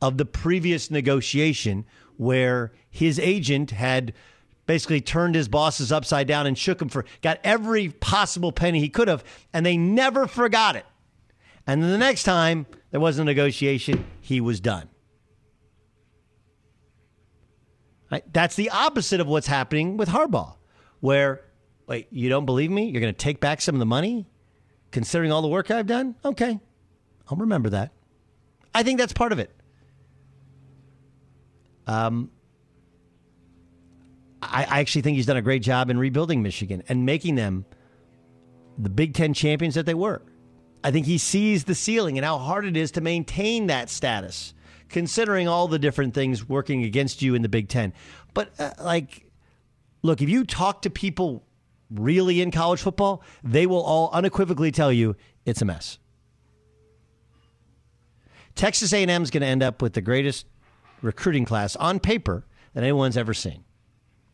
Speaker 1: of the previous negotiation where his agent had basically turned his bosses upside down and shook them for got every possible penny he could have and they never forgot it. And then the next time there was a negotiation he was done. Right? that's the opposite of what's happening with harbaugh where wait you don't believe me? You're going to take back some of the money? Considering all the work i've done? Okay. I'll remember that. I think that's part of it. Um, I, I actually think he's done a great job in rebuilding Michigan and making them the Big Ten champions that they were. I think he sees the ceiling and how hard it is to maintain that status, considering all the different things working against you in the Big Ten. But, uh, like, look, if you talk to people really in college football, they will all unequivocally tell you it's a mess. Texas A&M is going to end up with the greatest recruiting class on paper that anyone's ever seen.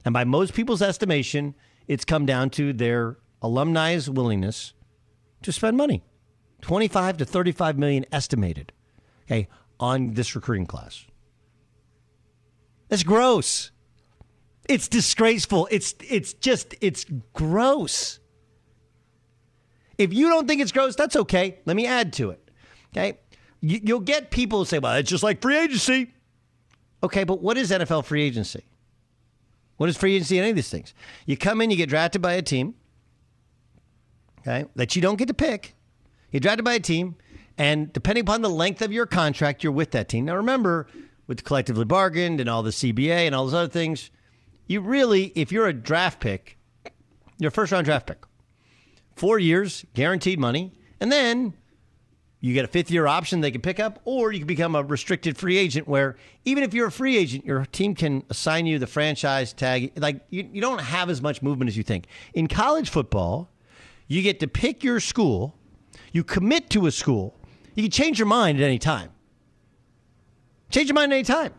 Speaker 1: And by most people's estimation, it's come down to their alumni's willingness to spend money. 25 to 35 million estimated, okay, on this recruiting class. That's gross. It's disgraceful. It's it's just it's gross. If you don't think it's gross, that's okay. Let me add to it. Okay? You, will get people who say, "Well, it's just like free agency." Okay, but what is NFL free agency? What is free agency? Any of these things? You come in, you get drafted by a team, okay, that you don't get to pick. You're drafted by a team, and depending upon the length of your contract, you're with that team. Now, remember, with collectively bargained and all the CBA and all those other things, you really, if you're a draft pick, you're a first round draft pick, four years, guaranteed money, and then you get a fifth year option they can pick up, or you can become a restricted free agent where even if you're a free agent, your team can assign you the franchise tag. Like you, you don't have as much movement as you think. In college football, you get to pick your school, you commit to a school, you can change your mind at any time. Change your mind at any time.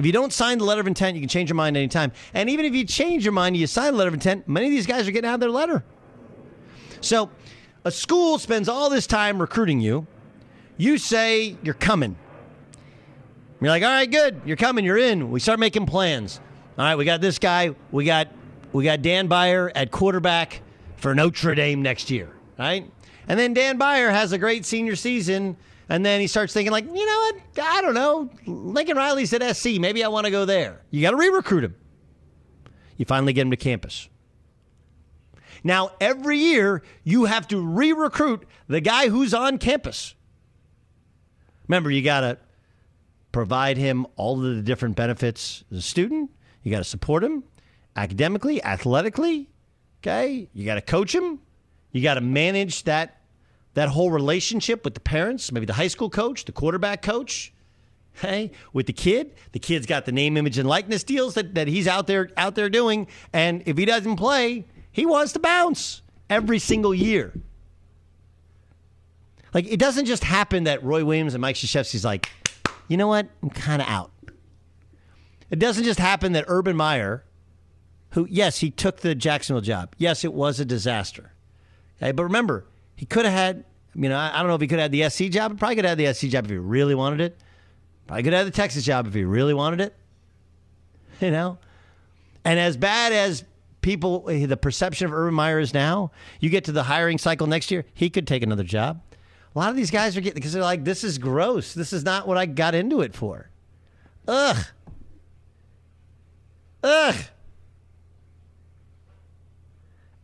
Speaker 1: If you don't sign the letter of intent, you can change your mind any time. And even if you change your mind, you sign the letter of intent, many of these guys are getting out of their letter. So a school spends all this time recruiting you. You say you're coming. You're like, all right, good. You're coming. You're in. We start making plans. All right, we got this guy. We got we got Dan Beyer at quarterback for Notre Dame next year. Right, and then Dan Beyer has a great senior season, And then he starts thinking, like, you know what? I don't know. Lincoln Riley's at SC. Maybe I want to go there. You got to re recruit him. You finally get him to campus. Now, every year, you have to re recruit the guy who's on campus. Remember, you got to provide him all of the different benefits as a student. You got to support him academically, athletically. Okay. You got to coach him. You got to manage that that whole relationship with the parents, maybe the high school coach, the quarterback coach, hey, with the kid. The kid's got the name, image, and likeness deals that, that he's out there out there doing. And if he doesn't play, he wants to bounce every single year. Like it doesn't just happen that Roy Williams and Mike Krzyzewski's like, you know what, I'm kind of out. It doesn't just happen that Urban Meyer, who yes, he took the Jacksonville job. Yes, it was a disaster. Okay, but remember, he could have had. You know, I don't know if he could have had the SC job. Probably could have had the SC job if he really wanted it. Probably could have had the Texas job if he really wanted it. You know, and as bad as people, eh, the perception of Urban Meyer is now, you get to the hiring cycle next year, he could take another job. A lot of these guys are getting because they're like, this is gross. This is not what I got into it for. Ugh. Ugh.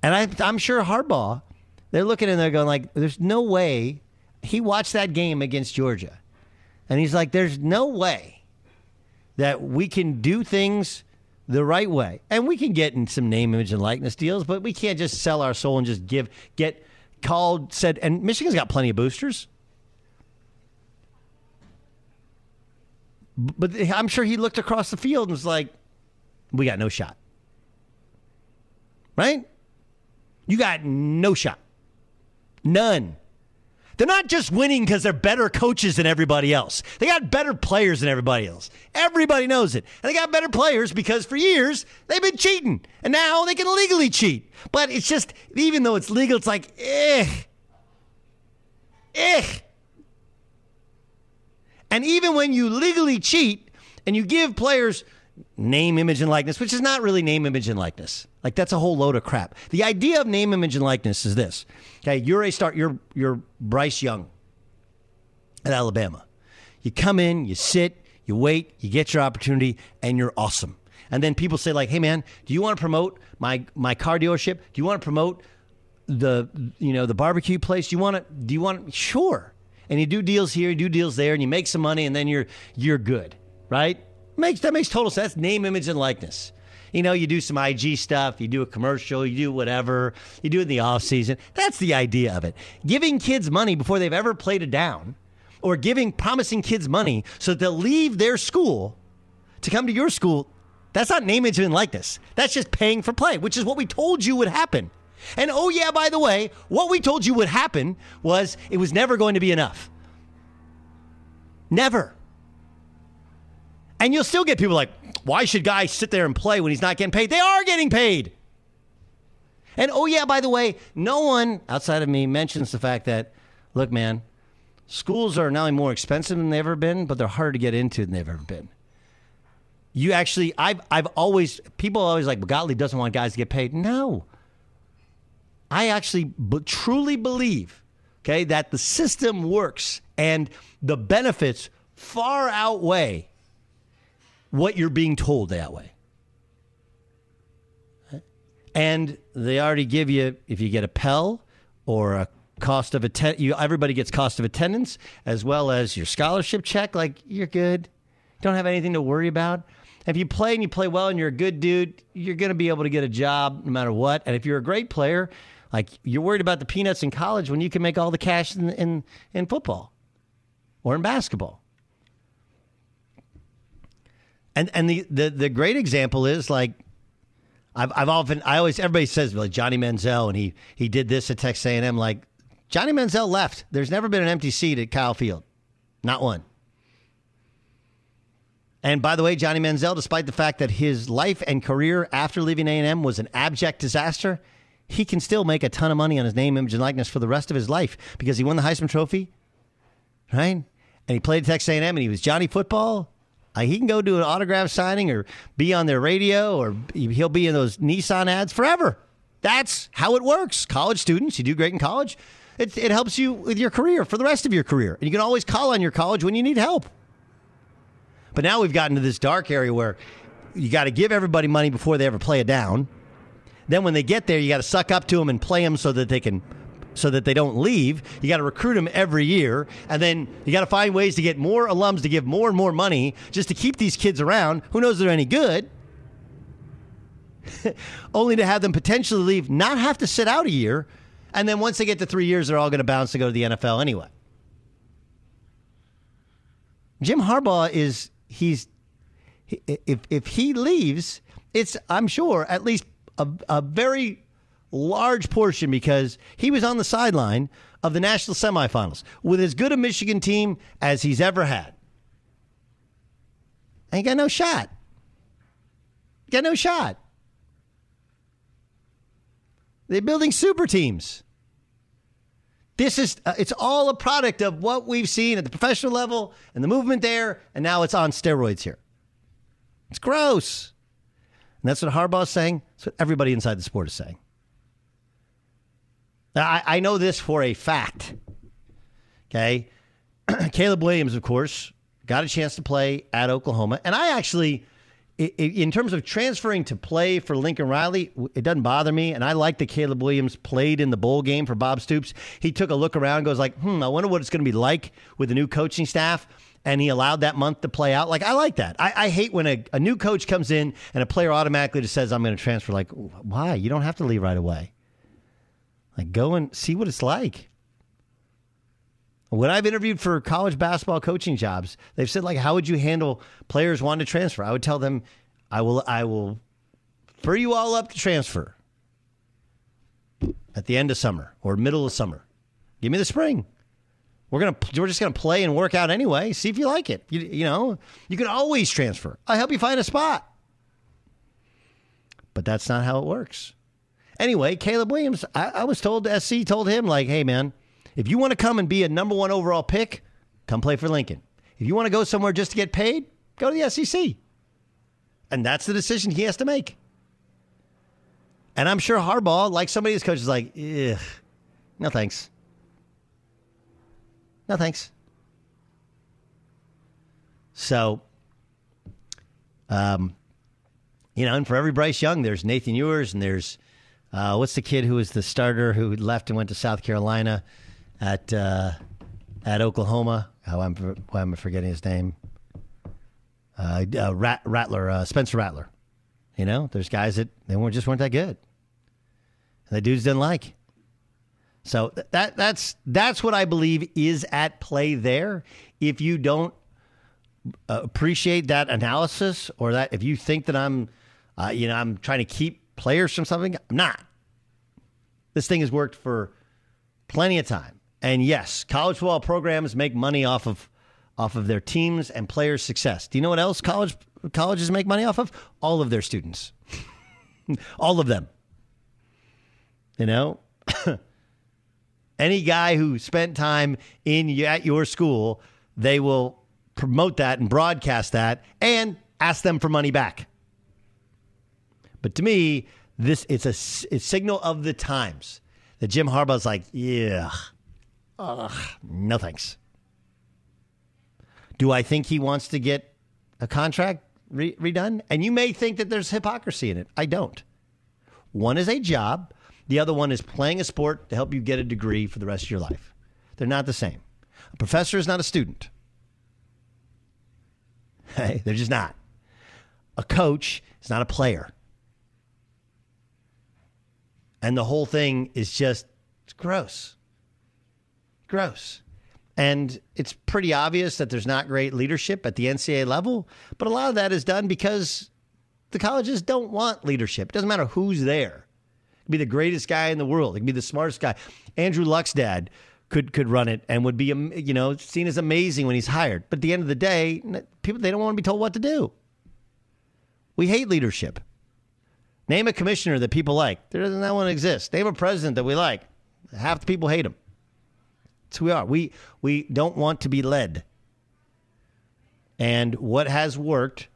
Speaker 1: And I, I'm sure Harbaugh, they're looking and they're going like, there's no way. He watched that game against Georgia, and he's like, there's no way that we can do things the right way. And we can get in some name, image, and likeness deals, but we can't just sell our soul and just give, get called, said, and Michigan's got plenty of boosters. But I'm sure he looked across the field and was like, we got no shot. Right? You got no shot. None. They're not just winning because they're better coaches than everybody else. They got better players than everybody else. Everybody knows it. And they got better players because for years they've been cheating. And now they can legally cheat. But it's just, even though it's legal, it's like, eh. Eh. And even when you legally cheat and you give players name, image, and likeness, which is not really name, image, and likeness. Like that's a whole load of crap. The idea of name, image, and likeness is this. Okay, you're a start. You're you're Bryce Young at Alabama. You come in, you sit, you wait, you get your opportunity, and you're awesome. And then people say like, "Hey man, do you want to promote my my car dealership? Do you want to promote the you know the barbecue place? Do you want to? Do you want? Sure." And you do deals here, you do deals there, and you make some money, and then you're you're good, right? Makes that makes total sense. Name, image, and likeness. You know, you do some IG stuff, you do a commercial, you do whatever, you do it in the off season. That's the idea of it. Giving kids money before they've ever played it down, or giving promising kids money so that they'll leave their school to come to your school. That's not name, image, and likeness. That's just paying for play, which is what we told you would happen. And oh yeah, by the way, what we told you would happen was it was never going to be enough. Never. And you'll still get people like, why should guys sit there and play when he's not getting paid? They are getting paid. And oh, yeah, by the way, no one outside of me mentions the fact that, look, man, schools are not only more expensive than they've ever been, but they're harder to get into than they've ever been. You actually, I've, I've always, people always like, Gottlieb doesn't want guys to get paid. No. I actually b- truly believe, okay, that the system works and the benefits far outweigh what you're being told that way. And they already give you, if you get a Pell or a cost of attendance, you everybody gets cost of attendance as well as your scholarship check. Like you're good, don't have anything to worry about. If you play and you play well and you're a good dude, you're going to be able to get a job no matter what. And if you're a great player, like you're worried about the peanuts in college when you can make all the cash in in, in football or in basketball. And and the, the, the great example is like I've I've often I always everybody says like Johnny Manziel and he he did this at Texas A&M like Johnny Manziel left. There's never been an empty seat at Kyle Field. Not one. And by the way, Johnny Manziel, despite the fact that his life and career after leaving A&M was an abject disaster, he can still make a ton of money on his name, image, and likeness for the rest of his life because he won the Heisman Trophy, right? And he played at Texas A&M, and he was Johnny Football, he can go do an autograph signing or be on their radio or he'll be in those Nissan ads forever. That's how it works. College students, you do great in college. It, it helps you with your career for the rest of your career. And you can always call on your college when you need help. But now we've gotten to this dark area where you got to give everybody money before they ever play it down. Then when they get there, you got to suck up to them and play them so that they can so that they don't leave. You got to recruit them every year, and then you got to find ways to get more alums to give more and more money just to keep these kids around. Who knows they're any good? Only to have them potentially leave, not have to sit out a year, and then once they get to three years, they're all going to bounce to go to the NFL anyway. Jim Harbaugh is he's if if he leaves, it's I'm sure at least a, a very large portion because he was on the sideline of the national semifinals with as good a Michigan team as he's ever had. Ain't got no shot. Got no shot. They're building super teams. This is uh, it's all a product of what we've seen at the professional level and the movement there, and now it's on steroids here. It's gross. And that's what Harbaugh's saying. That's what everybody inside the sport is saying. I, I know this for a fact. Okay. Caleb Williams, of course, got a chance to play at Oklahoma. And I actually, in terms of transferring to play for Lincoln Riley, it doesn't bother me. And I like that Caleb Williams played in the bowl game for Bob Stoops. He took a look around, goes like, hmm, I wonder what it's going to be like with the new coaching staff and he allowed that month to play out. Like I like that. I, I hate when a, a, new coach comes in and a player automatically just says, "I'm going to transfer." Like, why? You don't have to leave right away. Like, go and see what it's like. When I've interviewed for college basketball coaching jobs, they've said like, "How would you handle players wanting to transfer?" I would tell them, "I will, I will, free you all up to transfer at the end of summer or middle of summer. Give me the spring." We're gonna we're just gonna play and work out anyway. See if you like it. You, you know, you can always transfer. I help you find a spot. But that's not how it works. Anyway, Caleb Williams, I, I was told SC told him like, hey man, if you want to come and be a number one overall pick, come play for Lincoln. If you want to go somewhere just to get paid, go to the SEC. And that's the decision he has to make. And I'm sure Harbaugh, like somebody his coach, is like, Ugh, no thanks. No thanks. So, um, you know, and for every Bryce Young, there's Nathan Ewers, and there's uh, what's the kid who was the starter who left and went to South Carolina at uh, at Oklahoma? How I'm why am I forgetting his name? Uh, uh, Rat, Rattler, uh, Spencer Rattler. You know, there's guys that they weren't just weren't that good, and the dudes didn't like. So that that's that's what I believe is at play there. If you don't uh, appreciate that analysis, or that if you think that I'm, you know, I'm trying to keep players from something, I'm not. This thing has worked for plenty of time, and yes, college football programs make money off of off of their teams and players' success. Do you know what else college colleges make money off of? All of their students, all of them. You know. Any guy who spent time in at your school, they will promote that and broadcast that and ask them for money back. But to me, this it's a, a signal of the times that Jim Harbaugh's like, yeah, ugh, no thanks. Do I think he wants to get a contract re- redone? And you may think that there's hypocrisy in it. I don't. One is a job. The other one is playing a sport to help you get a degree for the rest of your life. They're not the same. A professor is not a student. Hey, they're just not. A coach is not a player. And the whole thing is just gross. Gross. And it's pretty obvious that there's not great leadership at the NCAA level, but a lot of that is done because the colleges don't want leadership. It doesn't matter who's there be the greatest guy in the world. He could be the smartest guy. Andrew Luck's dad could could run it and would be you know seen as amazing when he's hired. But at the end of the day, people they don't want to be told what to do. We hate leadership. Name a commissioner that people like. There doesn't that one exist. Name a president that we like. Half the people hate him. That's who we are. We we don't want to be led. And what has worked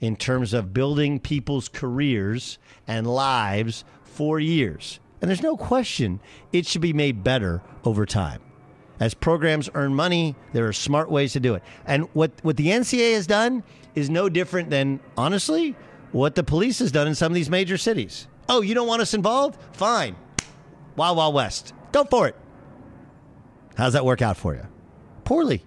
Speaker 1: in terms of building people's careers and lives for years And there's no question it should be made better over time. As programs earn money, there are smart ways to do it. And what, what the NCAA has done is no different than, honestly, what the police has done in some of these major cities. Oh, you don't want us involved? Fine. Wild Wild West. Go for it. How's that work out for you? Poorly.